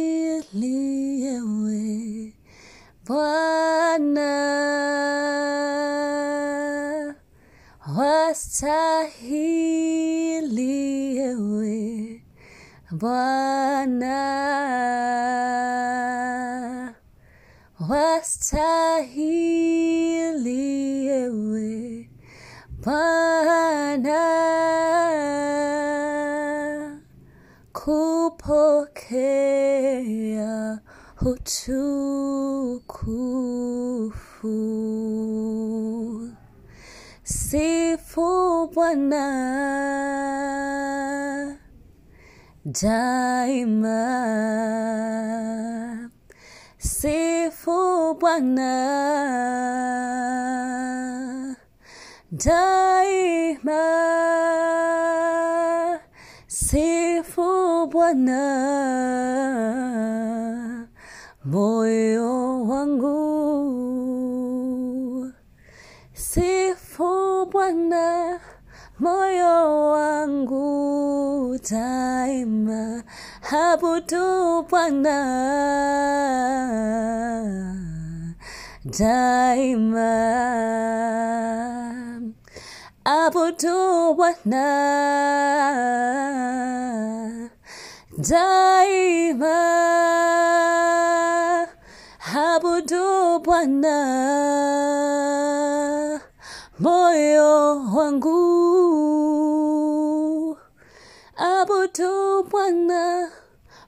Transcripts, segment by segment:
wastahili ewe Bwana, wastahili ewe Bwana, wastahili ewe Bwana kupokea utukufu. Sifu Bwana daima, sifu Bwana daima, Bwana moyo wangu, sifu Bwana moyo wangu. Daima, abudu Bwana daima, abudu Bwana daima, abudu Bwana. Moyo wangu, abudu Bwana.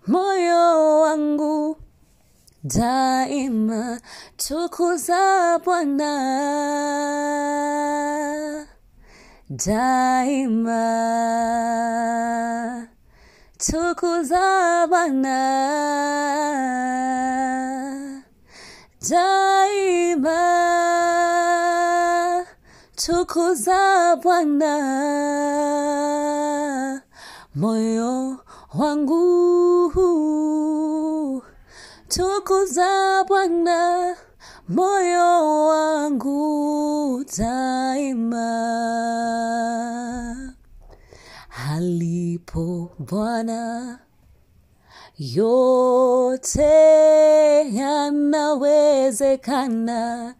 Moyo wangu. Daima, tukuza Bwana. Daima, tukuza Bwana daima, tukuza Bwana moyo wangu, tukuza Bwana moyo wangu daima. Alipo Bwana yote yanawezekana.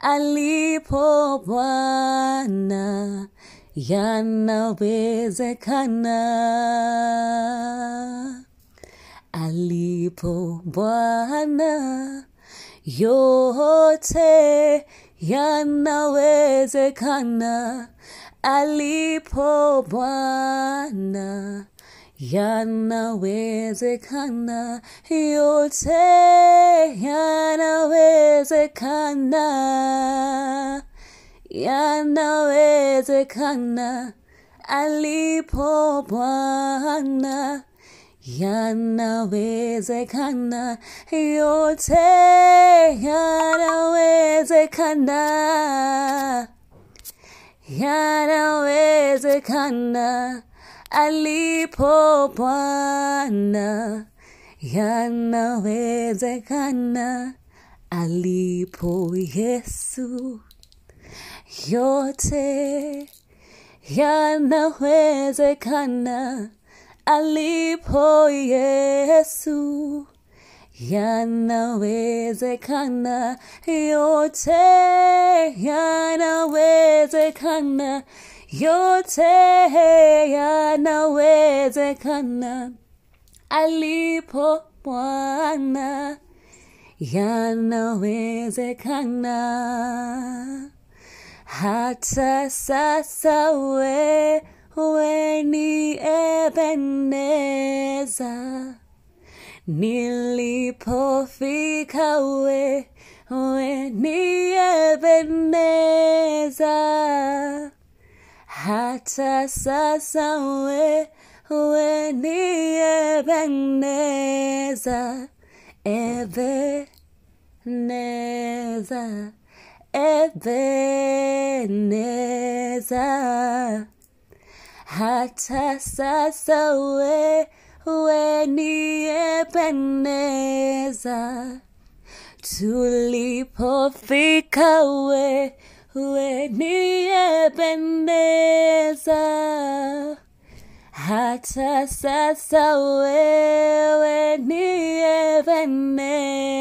Alipo Bwana yanawezekana. Alipo Bwana yote yanawezekana. Alipo Bwana yanawezekana, yote yanawezekana, yanawezekana. Alipo Bwana yanawezekana, yote yanawezekana, yanawezekana. Alipo Bwana yanawezekana, alipo Yesu yote yanawezekana. Alipo Yesu yanawezekana, yote yanawezekana, yote yanawezekana. Alipo Bwana yanawezekana. Hata sasa wewe ni Ebeneza, nilipofika wewe ni Ebeneza. Hata sasa wewe ni Ebeneza, Ebeneza, Ebeneza. Hata sasa wewe ni Ebeneza, tulipofika wewe ni Ebeneza. hata sasa wewe ni Ebeneza,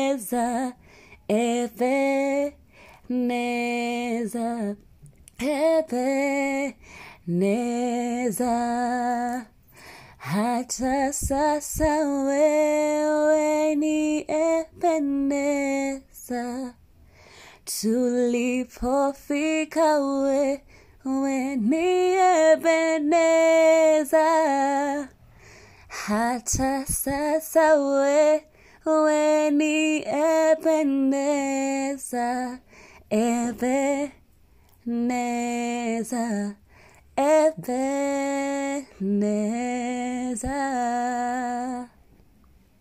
Ebeneza, Ebeneza. Hata sasa wewe ni Ebeneza, tulipofika wewe ni Ebeneza. Hata sasa wewe ni Ebeneza, Ebeneza, Ebeneza.